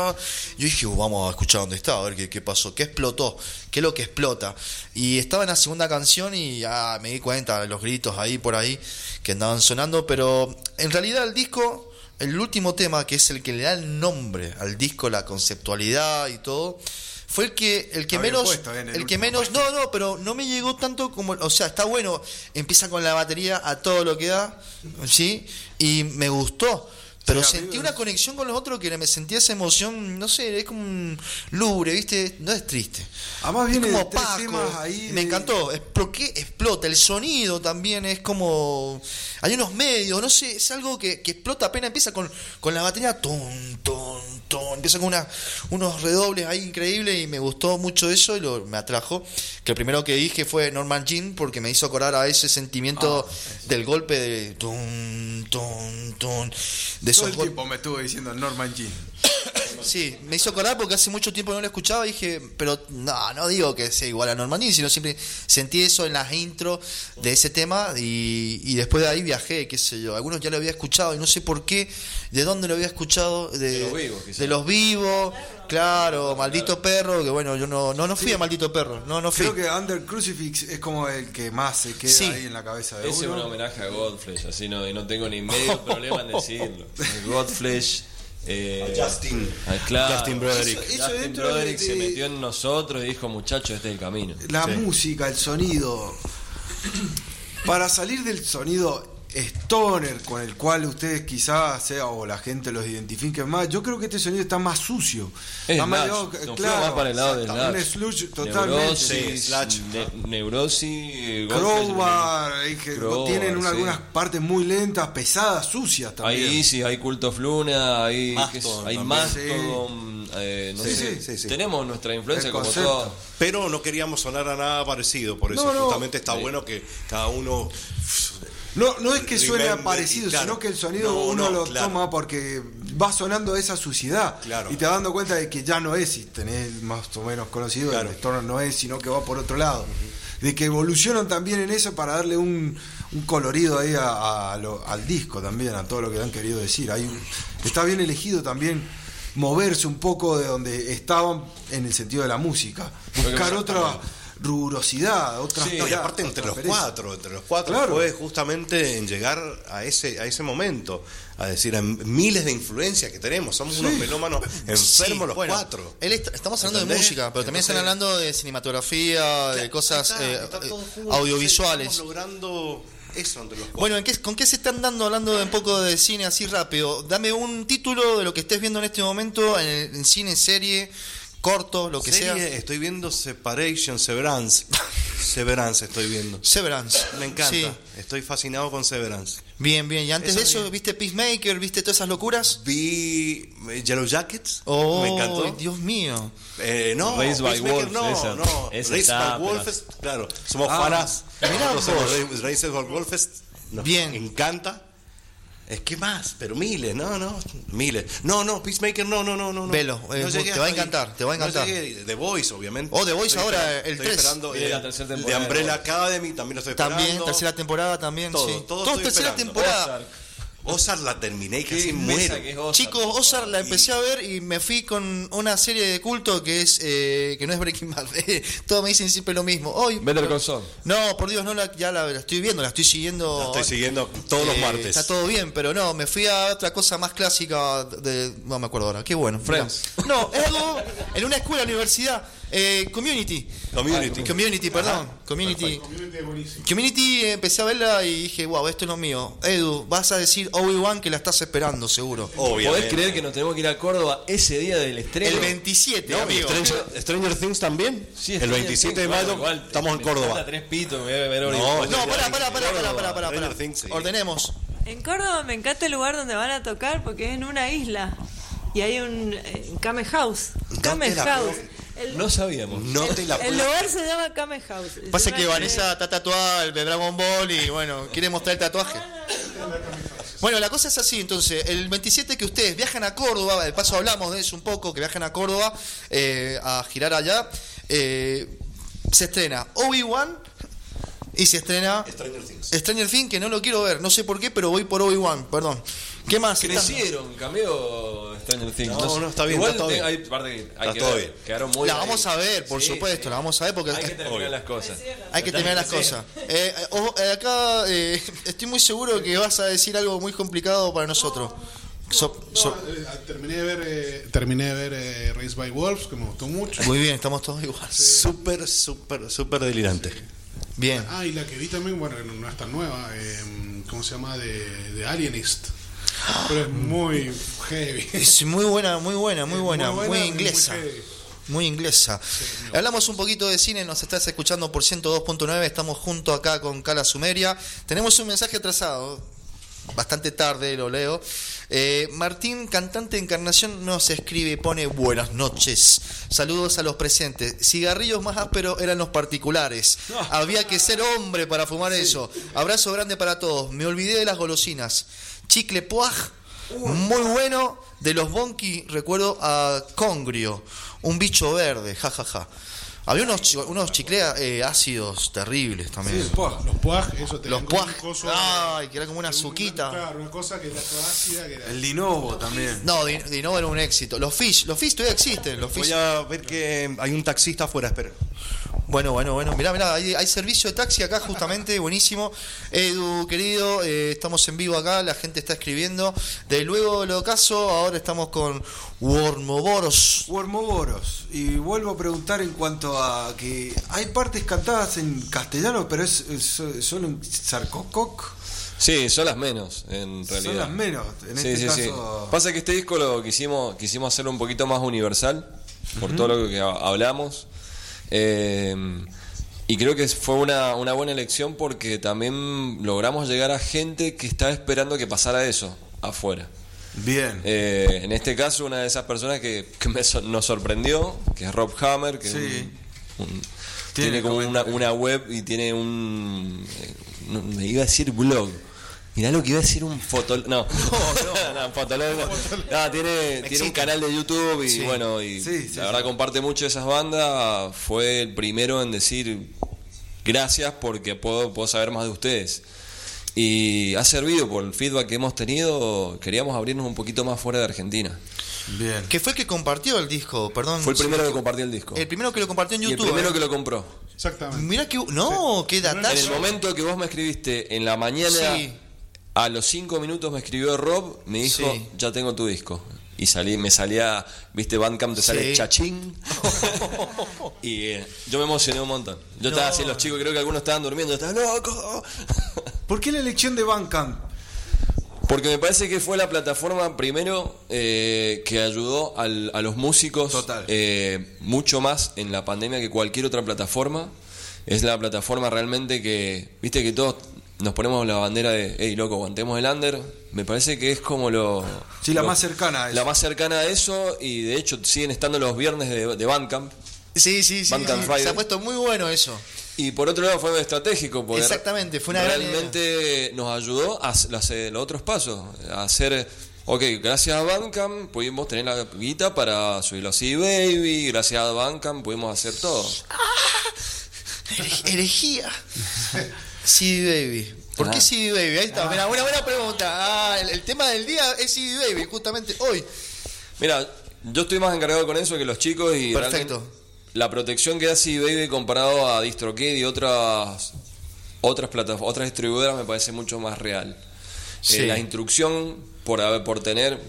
Yo dije, "Uh, vamos a escuchar dónde está, a ver qué, qué pasó, qué explotó, qué es lo que explota. Y estaba en la segunda canción y ya me di cuenta de los gritos ahí por ahí que andaban sonando. Pero en realidad el disco, el último tema, que es el que le da el nombre al disco, la conceptualidad y todo. Fue el que, el que menos, puesto, bien, el el que menos, no, no, pero no me llegó tanto como, o sea, está bueno, empieza con la batería a todo lo que da, ¿sí? Y me gustó, pero Sí, sentí una conexión con los otros que me sentía esa emoción, no sé, es como un lubre, ¿viste? No es triste. Además es viene como de tres opaco, ahí me de- encantó, es porque explota, el sonido también es como, hay unos medios, no sé, es algo que, que explota apenas empieza con, con la batería, ton, ton, ton, empieza con una, unos redobles ahí increíbles y me gustó mucho eso y lo, me atrajo, que el primero que dije fue Norman Jean porque me hizo acordar a ese sentimiento Ah, del golpe de ton, ton, ton, de Todo esos el tiempo me estuvo diciendo Norman Jean. Sí, me hizo acordar porque hace mucho tiempo no lo escuchaba y dije, pero no, no digo que sea igual a Norman Jean, sino siempre sentí eso en las intros de ese tema y, y después de ahí viajé, qué sé yo. Algunos ya lo había escuchado y no sé por qué, de dónde lo había escuchado, de, De los vivos, quizás. de los vivos, claro, maldito perro, que bueno, yo no, no, no fui a maldito perro, no, no fui. Creo que Under Crucifix es como el que más se queda Sí. ahí en la cabeza de Ese es un homenaje a Godflesh, así no, y no tengo ni medio problema en decirlo. Godflesh. Eh, Justin. ah, claro. Justin Broderick. Eso- eso Justin de- Broderick se metió en nosotros y dijo, muchachos, este es el camino. La Sí. música, el sonido. Para salir del sonido stoner con el cual ustedes quizás sea o la gente los identifique más, yo creo que este sonido está más sucio. Es Está nos fuimos claro, más para el lado Slash. un sludge totalmente. Neurosis, Sí, Slash. ne- Neurosis, Crowbar, y que Crowbar, tienen una- sí. algunas partes muy lentas, pesadas, sucias también. Hay Easy, hay Cult of Luna, hay, Mastodon hay. Mastodon, eh, no Sí, sé, sí, sí, sí. tenemos nuestra influencia como todo. Pero no queríamos sonar a nada parecido, por eso No, no. justamente está Sí. bueno que cada uno No, no es que suene Remember, parecido, claro, sino que el sonido no, uno no, lo claro. toma porque va sonando esa suciedad. Claro. Y te vas dando cuenta de que ya no es, si tenés más o menos conocido, Claro. el Stoner no es, sino que va por otro lado. De que evolucionan también en eso para darle un, un colorido ahí a- a lo- al disco también, a todo lo que han querido decir. Está bien elegido también moverse un poco de donde estaban en el sentido de la música. Buscar otra rigurosidad, otra No, y aparte entre los cuatro, entre los cuatro Claro. fue justamente en llegar a ese, a ese momento, a decir, a miles de influencias que tenemos, somos unos melómanos enfermos Sí, los bueno, cuatro. él está- estamos hablando de música, pero también están hablando de cinematografía, de cosas Está- eh, está eh, junto, audiovisuales. Estamos logrando eso entre los cuatro. Bueno, ¿en qué- ¿con qué se están dando hablando de un poco de cine así rápido? Dame un título de lo que estés viendo en este momento en, el- en cine, serie, corto, lo que Serie, sea. Estoy viendo Separation, Severance. Severance estoy viendo. Severance. Me encanta. Sí, Estoy fascinado con Severance. bien, bien. ¿Y antes Eso de eso, bien. viste Peacemaker? ¿Viste todas esas locuras? Vi eh, Yellow Jackets. Oh, me encantó. Dios mío. Eh, no, Raised by Peacemaker Wolves, no, esa. no. Esa Raised está, by Wolves, pero- claro. Somos Ah, fanas. mirá somos Raised by Wolves. Nos Bien. encanta. Es que más, pero miles, no, no, miles. No, no, Peacemaker, no, no, no, no. no. Velo, eh, No llegué te va a encantar, te va a No encantar. llegué. The Voice, obviamente. Oh, The Voice Estoy ahora, el estoy 3. esperando, Viene eh, la tercera de temporada de Umbrella. Academy, también lo estoy También, esperando. tercera temporada también, Todo, sí. todo Todo estoy tercera esperando. temporada. Ozark. La terminé y casi muero. que es Ozark. Chicos, Ozark la empecé a ver y me fui con una serie de culto que es eh, que no es Breaking Bad. Todos me dicen siempre lo mismo. Hoy, Better Call Saul. no, por Dios, no la, ya la, la estoy viendo, la estoy siguiendo. La estoy siguiendo todos los Eh, martes. Está todo bien, pero no, me fui a otra cosa más clásica de. No me acuerdo ahora. Qué bueno. Friends. No, es algo en una escuela, universidad. eh, community. Community. Community, perdón. Community. Community es buenísimo. Community empecé a verla y dije, wow, esto es lo mío. Edu, vas a decir Obi-Wan que la estás esperando, seguro. Obviamente. ¿Podés creer que nos tenemos que ir a Córdoba ese día del estreno? El 27, No, amigo. Stranger, Stranger Things también. Sí, el Stranger 27 de mayo igual, estamos en Córdoba. tres pitos, me voy a ver No. No, pará, pará, pará, pará, pará, pará, Stranger pará. Things, sí. Ordenemos. En Córdoba me encanta el lugar donde van a tocar porque es en una isla. Y hay un eh, Kame House. Kame House. El, No sabíamos. No te la el lugar se llama Kame House. Pasa que Vanessa está tatuada el de Dragon Ball y bueno, quiere mostrar el tatuaje. Bueno, la cosa es así, entonces, el 27 que ustedes viajan a Córdoba, de paso hablamos de eso un poco, que viajan a Córdoba eh, a girar allá, eh, se estrena Obi-Wan y se estrena Stranger Things. Stranger Things, que no lo quiero ver, no sé por qué, pero voy por Obi-Wan, perdón. ¿Qué más? Crecieron, cambió Stranger Things. No, sé. no, está bien, Igual está todo bien. hay parte que hay Está que todo ver, bien. Quedaron muy La ahí. vamos a ver, por Sí, supuesto, sí. la vamos a ver porque Hay que terminar las cosas. Hay que terminar las cosas. Eh, ojo, eh, acá eh, estoy muy seguro que vas a decir algo muy complicado para nosotros. So- so- No, eh, terminé de ver, eh, terminé de ver eh, Race by Wolves, que me gustó mucho. muy bien, estamos todos igual. Súper, súper, súper delirante. Bien. Ah, y la que vi también, bueno, no es tan nueva, eh, ¿cómo se llama? De, de Alienist. Pero es muy heavy. Es muy buena, muy buena, muy buena, muy buena inglesa. Muy inglesa. Hablamos un poquito de cine, nos estás escuchando por 102.9, estamos junto acá con Cala Sumeria. Tenemos un mensaje atrasado, bastante tarde lo leo. Eh, Martín, cantante de Encarnación, nos escribe y pone buenas noches. Saludos a los presentes. Cigarrillos más ásperos eran los particulares. Había que ser hombre para fumar eso. Abrazo grande para todos. Me olvidé de las golosinas. Chicle Puaj, muy bueno. De los Bonky, recuerdo a Congrio, un bicho verde, jajaja. Había unos, chi- unos chicles eh, ácidos terribles también. Sí, po. Los puaj, eso te Los dan como puaj, un coso- ay, que era como una un- azuquita. Claro, una cosa que era toda ácida, que era... El Linovo también. No, Di- Dino era un éxito. Los Fish, los Fish todavía existen. Los Fish. Voy a ver que hay un taxista afuera, espera. Bueno, bueno, bueno. Mirá, mirá, hay, hay servicio de taxi acá justamente, buenísimo. Edu, querido, eh, estamos en vivo acá, la gente está escribiendo. De luego del ocaso, ahora estamos con Wormoboros. Wormoboros. Y vuelvo a preguntar en cuanto a que hay partes cantadas en castellano, pero es, es solo un sarcococ. Sí, son las menos, en realidad. Son las menos. En Sí, este sí, sí. caso. Pasa que este disco lo quisimos, quisimos hacerlo un poquito más universal, por todo lo que ha- hablamos. Eh, y creo que fue una, una buena elección porque también logramos llegar a gente que estaba esperando que pasara eso afuera. Bien. Eh, en este caso, una de esas personas que, que me so- nos sorprendió, que es Rob Hammer, que es Sí. un- un- Tiene tiene como una, una web y tiene un. eh, me iba a decir blog. Mirá lo que iba a decir un fotolog. No, no, no. No, tiene, tiene un canal de YouTube y Sí. bueno, y Sí, sí, la verdad comparte mucho esas bandas. Fue el primero en decir gracias porque puedo, puedo saber más de ustedes. Y ha servido por el feedback que hemos tenido. Queríamos abrirnos un poquito más fuera de Argentina. Bien. Que fue el que compartió el disco, perdón. Fue el primero que compartió el disco. El primero que lo compartió en Y el YouTube. primero ¿eh? que lo compró. Exactamente. Mirá que. No, qué En el datazo. momento que vos me escribiste en la mañana, Sí. A los cinco minutos me escribió Rob, me dijo, Sí. ya tengo tu disco. Y salí, me salía, viste, Bandcamp te sale Sí. chachín. y eh, yo me emocioné un montón. Yo estaba así, los chicos creo que algunos estaban durmiendo, estaban loco. ¿Por qué la elección de Bandcamp? Porque me parece que fue la plataforma primero eh, que ayudó al- a los músicos Total. eh, mucho más en la pandemia que cualquier otra plataforma. Es la plataforma realmente que, viste que todos nos ponemos la bandera de, hey loco, aguantemos el under. Me parece que es como lo... Sí, la lo- más cercana a eso. La más cercana a eso y de hecho siguen estando los viernes de, de Bandcamp. Sí, sí, sí. Bandcamp sí. Se ha puesto muy bueno eso. Y por otro lado fue estratégico porque Exactamente, fue una gran realmente nos ayudó a hacer los, los otros pasos, a hacer, ok, gracias a Bandcamp pudimos tener la guita para subirlo a CD Baby, gracias a Bandcamp pudimos hacer todo. Herej- Herejía. CD Baby. ¿Por qué Ah. CD Baby? Ahí está. Mira, una buena pregunta. Ah, el, el tema del día es CD Baby, justamente hoy. Mira, yo estoy más encargado con eso que los chicos y Perfecto. la protección que da CD Baby comparado a DistroKid y otras otras plataformas, otras distribuidoras me parece mucho más real. Sí. Eh, la instrucción por haber, por tener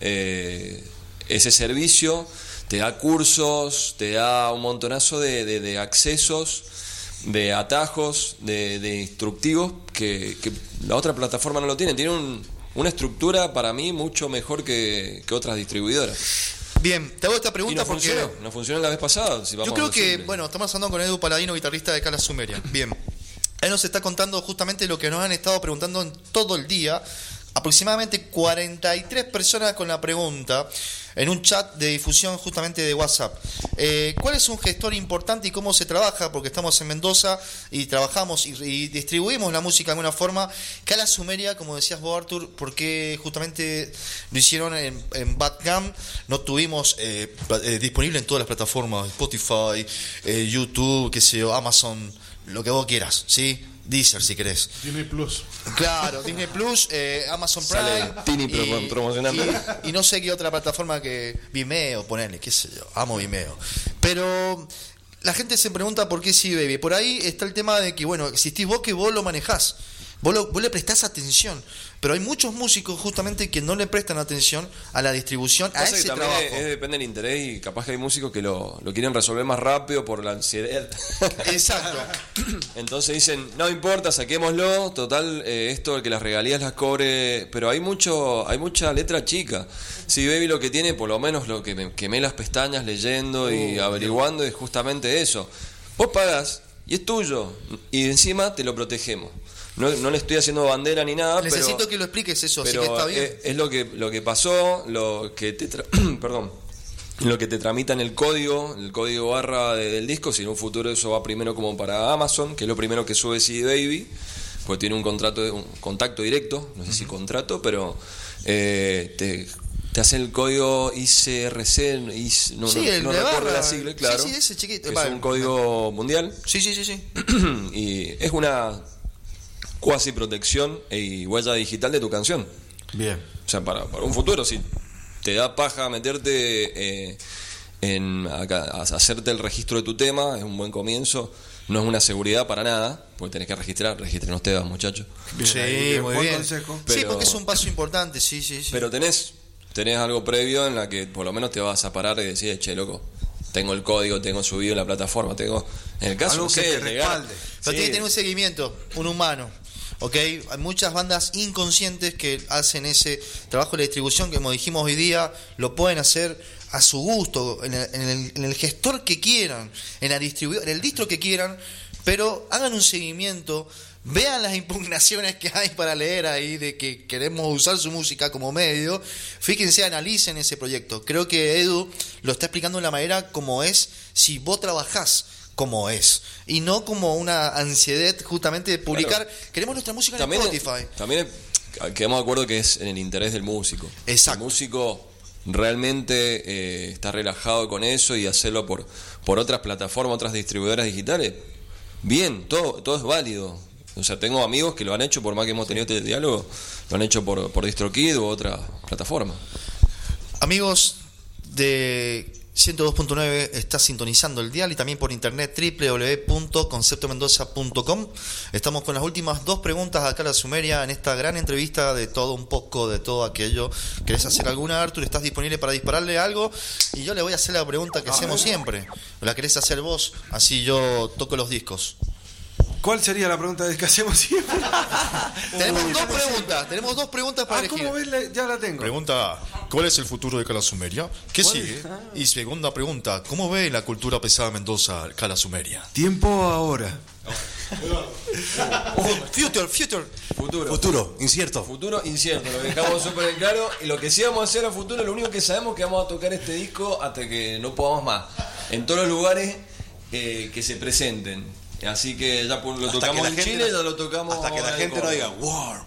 eh, ese servicio te da cursos, te da un montonazo de, de- de accesos, de atajos, de, de instructivos que, que la otra plataforma no lo tiene. Tiene un- una estructura para mí mucho mejor que, que otras distribuidoras. Bien, te hago esta pregunta no porque. funcionó, no funcionó la vez pasada. si Yo creo que, simple. bueno, estamos hablando con Edu Paladino, guitarrista de Cala Sumeria. Bien. Él nos está contando justamente lo que nos han estado preguntando en todo el día. Aproximadamente 43 personas con la pregunta. En un chat de difusión justamente de WhatsApp. Eh, ¿Cuál es un gestor importante y cómo se trabaja? Porque estamos en Mendoza y trabajamos y, distribuimos la música de alguna forma. Cala Sumeria, como decías vos, Arthur, porque justamente lo hicieron en, en Batgam, no tuvimos eh, eh, disponible en todas las plataformas, Spotify, eh, YouTube, qué sé yo, Amazon, lo que vos quieras, ¿sí? Deezer si querés. Tiene plus. Claro, Disney Plus, eh, Amazon Prime. Sale Tini pro- promocionando. Y, y no sé qué otra plataforma que. Vimeo, ponerle, qué sé yo. Amo Vimeo. Pero. La gente se pregunta por qué sí, baby. Por ahí está el tema de que, bueno, existís vos que vos lo manejás. Vos, lo- vos le prestás atención. Pero hay muchos músicos justamente que no le prestan atención a la distribución, a que ese también trabajo. es- es- depende del interés y capaz que hay músicos que lo, lo quieren resolver más rápido por la ansiedad. Exacto. Entonces dicen, no importa, saquémoslo, total, eh, esto el que las regalías las cobre, pero hay mucho, hay mucha letra chica. Si Baby lo que tiene, por lo menos lo que me quemé las pestañas leyendo y averiguando es justamente eso. Vos pagas y es tuyo y encima te lo protegemos. No, no le estoy haciendo bandera ni nada, Necesito pero, que lo expliques eso, así que está bien. Es, es lo que lo que pasó, lo que te tra- perdón, lo que te tramitan el código, el código barra de- del disco, si en un futuro eso va primero como para Amazon, que es lo primero que sube CD Baby, pues tiene un contrato de- un contacto directo, no sé si contrato, pero eh, te te hace el código ICRC, IC, no, Sí, no- no recuerdo la sigla, claro. Sí, sí, ese chiquito. que Vale. Es un código mundial Sí, sí, sí, sí. y es una cuasi protección y huella digital de tu canción. Bien. O sea, para, para un futuro, si te da paja meterte eh, en acá, a- hacerte el registro de tu tema, es un buen comienzo. No es una seguridad para nada, porque tenés que registrar, registren ustedes, muchachos. Bien, Sí, ahí, muy buen bien. consejo. Sí, Pero- porque es un paso importante, sí, sí, sí. Pero tenés, tenés algo previo en la que por lo menos te vas a parar y decir, che, loco, tengo el código, tengo subido en la plataforma, tengo. En el caso Algo no que sé, te legal, respalde. Pero sí. tiene que tener un seguimiento, un humano. ¿Ok? Hay muchas bandas inconscientes que hacen ese trabajo de distribución que, como dijimos hoy día, lo pueden hacer a su gusto, en el, en el- en el gestor que quieran, en, la en el distro que quieran, pero hagan un seguimiento, vean las impugnaciones que hay para leer ahí de que queremos usar su música como medio, fíjense, analicen ese proyecto. Creo que Edu lo está explicando de la manera como es si vos trabajás como es y no como una ansiedad justamente de publicar queremos nuestra música en Spotify también es- quedamos de acuerdo que es en el interés del músico. Exacto. El músico realmente eh, está relajado con eso y hacerlo por, por otras plataformas, otras distribuidoras digitales. Bien, todo, todo es válido. O sea, tengo amigos que lo han hecho, por más que hemos tenido este diálogo, lo han hecho por, por DistroKid u otra plataforma. amigos de 102.9 está sintonizando el dial y también por internet www.conceptomendoza.com estamos con las últimas dos preguntas acá a la Sumeria en esta gran entrevista de todo un poco de todo aquello ¿querés hacer alguna Arthur? ¿estás disponible para dispararle algo? y yo le voy a hacer la pregunta que hacemos siempre ¿o la querés hacer vos? así yo toco los discos ¿Cuál sería la pregunta que hacemos siempre? tenemos dos preguntas tenemos dos preguntas para Ah, elegir ¿cómo ves? La- Ya la tengo. Pregunta, ¿cuál es el futuro de Cala Sumeria? ¿Qué sigue? Y segunda pregunta, ¿cómo ve la cultura pesada Mendoza Cala Sumeria? Tiempo ahora. future future Futuro. Futuro, incierto. Futuro incierto, lo dejamos súper en claro. Y lo que sí vamos a hacer a futuro, lo único que sabemos es que vamos a tocar este disco hasta que no podamos más. En todos los lugares eh, que se presenten. Así que ya por- lo Hasta tocamos en Chile, no- ya lo tocamos. Hasta que la gente no diga War,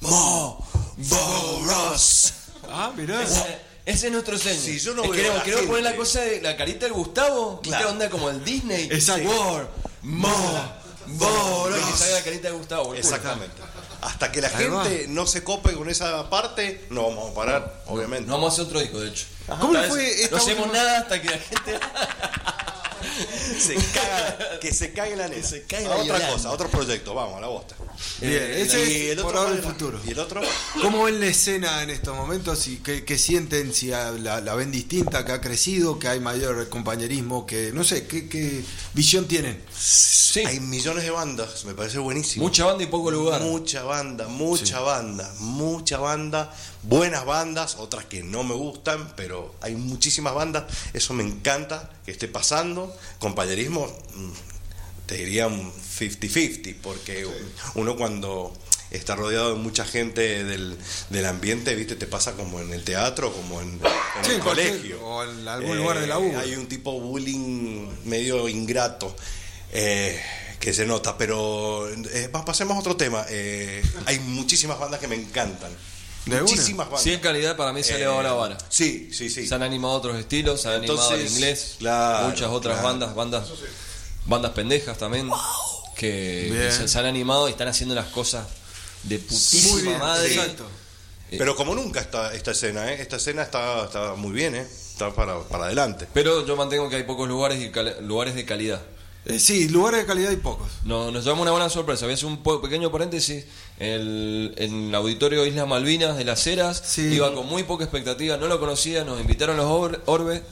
Mo, Boros. Ah, mirá. Ese, ese es nuestro sueño. Si yo no Es queremos, queremos poner la cosa de la carita del Gustavo, ¿viste? Claro. onda como el Disney. Exacto. War, Mo. Que salga la carita de Gustavo. Exactamente. Hasta que la Ahí va. gente no se cope con esa parte, no vamos a parar, obviamente. No vamos a hacer otro disco, de hecho. ¿Cómo le fue esta No hacemos última- nada hasta que la gente. Se caga, que se caiga la neta. se caiga A otra llorando. cosa, a otro proyecto, vamos, a la bosta. Bien, Eh, ese Y es por otro el futuro. ¿Y el otro? ¿Cómo ven la escena en estos momentos? y ¿Qué, qué sienten? Si la, la ven distinta, que ha crecido, que hay mayor compañerismo, que no sé, ¿qué, qué visión tienen? Sí. Hay millones de bandas, me parece buenísimo. Mucha banda y poco lugar. Mucha banda, mucha banda, mucha banda, buenas bandas, otras que no me gustan, pero hay muchísimas bandas, eso me encanta que esté pasando. Compañerismo, mm, te diría un 50-50, porque uno cuando estar rodeado de mucha gente del, del ambiente, ¿viste? Te pasa como en el teatro, como en, en Sí, el colegio. Eh, o en algún lugar de la U. Hay un tipo bullying medio ingrato. eh, que se nota, pero eh, pa- pasemos a otro tema. Eh, hay muchísimas bandas que me encantan. ¿De una? muchísimas bandas. Si es calidad, para mí se ha Eh, elevado la vara. Sí, sí, sí. Se han animado otros estilos, se han animado el inglés, claro, muchas otras claro. bandas, bandas, bandas pendejas también, que, Bien. que se, se han animado y están haciendo las cosas de putísima Muy bien, madre. exacto. Pero como nunca esta, esta escena, ¿eh? Esta escena está, está muy bien, ¿eh? Está para, para adelante. Pero yo mantengo que hay pocos lugares y lugares de calidad. Eh, sí, lugares de calidad hay pocos. No, nos llevamos una buena sorpresa. Voy a hacer un po- pequeño paréntesis. El, en el auditorio Islas Malvinas de las Heras Sí. iba con muy poca expectativa, no lo conocía, nos invitaron los Or- Orbe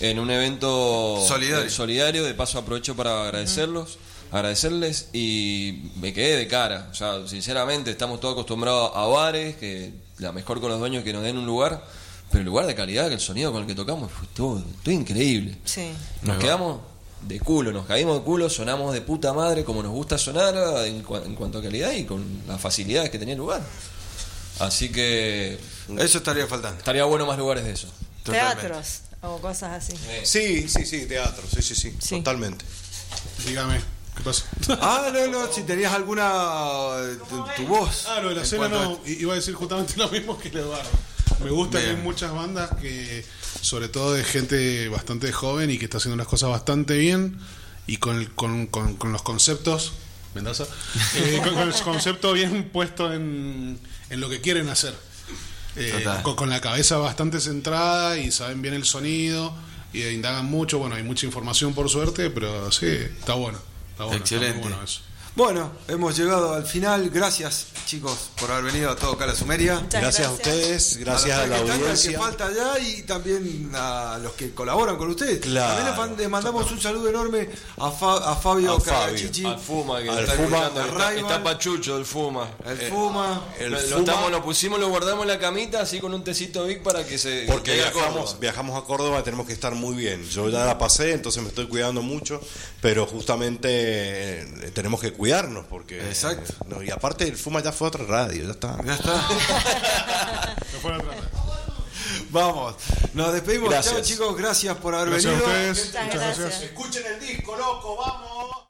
en un evento Solidario. eh, solidario. De paso aprovecho para agradecerlos, agradecerles y me quedé de cara. O sea, sinceramente estamos todos acostumbrados a bares, que la mejor con los dueños que nos den un lugar, pero el lugar de calidad, que el sonido con el que tocamos fue todo, todo increíble. Sí. Nos quedamos de culo, nos caímos de culo, sonamos de puta madre como nos gusta sonar en, en cuanto a calidad y con las facilidades que tenía el lugar. Así que Eso estaría faltando. estaría bueno más lugares de eso. Totalmente. Teatros o cosas así. Sí, sí, sí, teatro, sí, sí, sí, Sí. totalmente. Dígame, ¿qué pasa? Ah, no, no, si tenías alguna. tu, tu voz. Ah, lo de la en cena no, iba a decir justamente lo mismo que Eduardo. Me gusta que hay muchas bandas que, sobre todo de gente bastante joven y que está haciendo las cosas bastante bien y con, el- con, con- con los conceptos, Mendoza, eh, con, el concepto bien puesto en, en lo que quieren hacer. Eh, con, la cabeza bastante centrada y saben bien el sonido y indagan mucho. Bueno, hay mucha información por suerte, pero sí, está bueno. Está bueno, está muy Excelente. bueno eso. Bueno, hemos llegado al final. Gracias, chicos, por haber venido a todo Cala Sumeria. Gracias, a ustedes, gracias a, la que audiencia. que falta allá y también a los que colaboran con ustedes. Claro. También les mandamos un saludo enorme a, Fa- a Fabio A. Carachichi, Al Fuma, que Al está Fuma, está, Pachucho, el Fuma. el Fuma. El lo, Fuma- estamos- lo pusimos, lo guardamos en la camita así con un tecito Vic para que se Porque viajamos, Córdoba. viajamos a Córdoba, tenemos que estar muy bien. Yo ya la pasé, entonces me estoy cuidando mucho, pero justamente eh, tenemos que cuidarnos porque... Exacto. eh, no, y aparte el Fuma ya fue a otra radio, ya está. Ya está. Fue trata. Vamos. Nos despedimos. Gracias. Chao, chicos. Gracias por haber Gracias a venido. ustedes. Muchas Muchas gracias. gracias. Escuchen el disco, loco, vamos.